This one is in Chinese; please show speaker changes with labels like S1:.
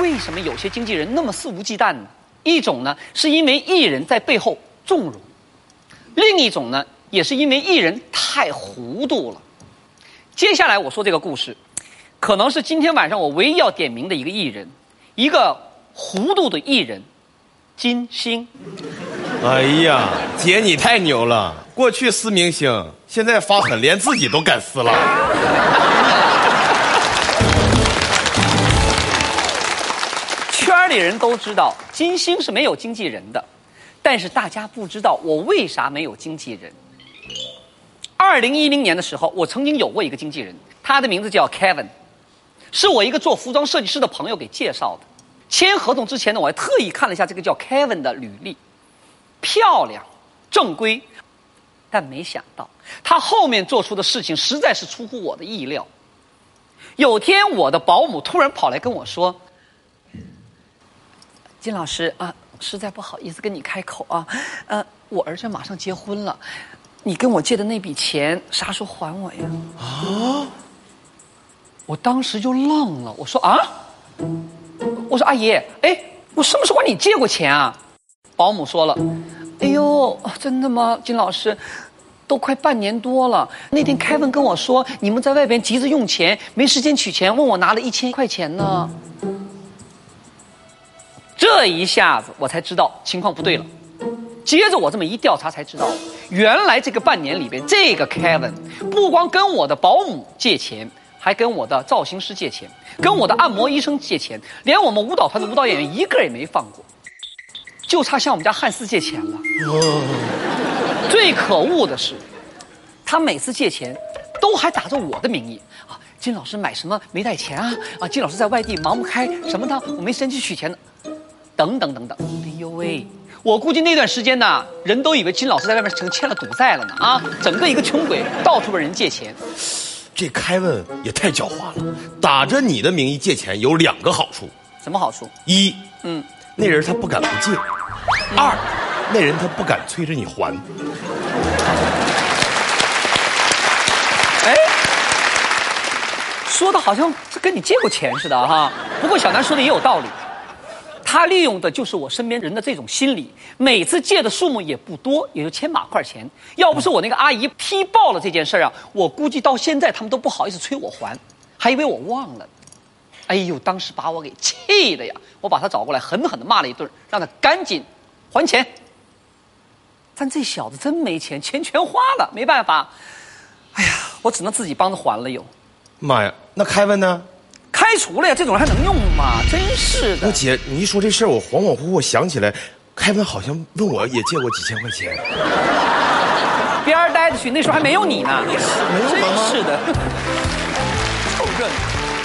S1: 为什么有些经纪人那么肆无忌惮呢？一种呢，是因为艺人在背后纵容；另一种呢，也是因为艺人太糊涂了。接下来我说这个故事，可能是今天晚上我唯一要点名的一个艺人，一个糊涂的艺人，金星。
S2: 哎呀，姐你太牛了！过去撕明星，现在发狠，连自己都敢撕了。
S1: 圈里人都知道金星是没有经纪人的，但是大家不知道我为啥没有经纪人。二零一零年的时候，我曾经有过一个经纪人，他的名字叫 Kevin，是我一个做服装设计师的朋友给介绍的。签合同之前呢，我还特意看了一下这个叫 Kevin 的履历。漂亮，正规，但没想到他后面做出的事情实在是出乎我的意料。有天，我的保姆突然跑来跟我说：“金老师啊，实在不好意思跟你开口啊，呃，我儿子马上结婚了，你跟我借的那笔钱啥时候还我呀？”啊！我当时就愣了，我说：“啊，我说阿姨，哎，我什么时候管你借过钱啊？”保姆说了：“哎呦，真的吗，金老师？都快半年多了。那天凯文跟我说，你们在外边急着用钱，没时间取钱，问我拿了一千块钱呢。这一下子我才知道情况不对了。接着我这么一调查，才知道原来这个半年里边，这个凯文不光跟我的保姆借钱，还跟我的造型师借钱，跟我的按摩医生借钱，连我们舞蹈团的舞蹈演员一个也没放过。”就差向我们家汉斯借钱了。最可恶的是，他每次借钱，都还打着我的名义啊。金老师买什么没带钱啊？啊，金老师在外地忙不开什么的，我没时间去取钱呢。等等等等。哎呦喂，我估计那段时间呢，人都以为金老师在外面成欠了赌债了呢啊，整个一个穷鬼，到处问人借钱。
S2: 这凯文也太狡猾了，打着你的名义借钱有两个好处。
S1: 什么好处？
S2: 一，嗯。那人他不敢不借，二，那人他不敢催着你还。
S1: 哎，说的好像是跟你借过钱似的哈。不过小南说的也有道理，他利用的就是我身边人的这种心理。每次借的数目也不多，也就千把块钱。要不是我那个阿姨踢爆了这件事儿啊，我估计到现在他们都不好意思催我还，还以为我忘了。哎呦，当时把我给气的呀！我把他找过来，狠狠的骂了一顿，让他赶紧还钱。但这小子真没钱，钱全花了，没办法。哎呀，我只能自己帮着还了。又，
S2: 妈呀，那凯文呢？
S1: 开除了呀，这种人还能用吗？真是的。
S2: 我姐，你一说这事儿，我恍恍惚惚想起来，开文好像问我也借过几千块钱。
S1: 边儿待着去，那时候还没有你呢。
S2: 没有
S1: 真是的，凑热闹。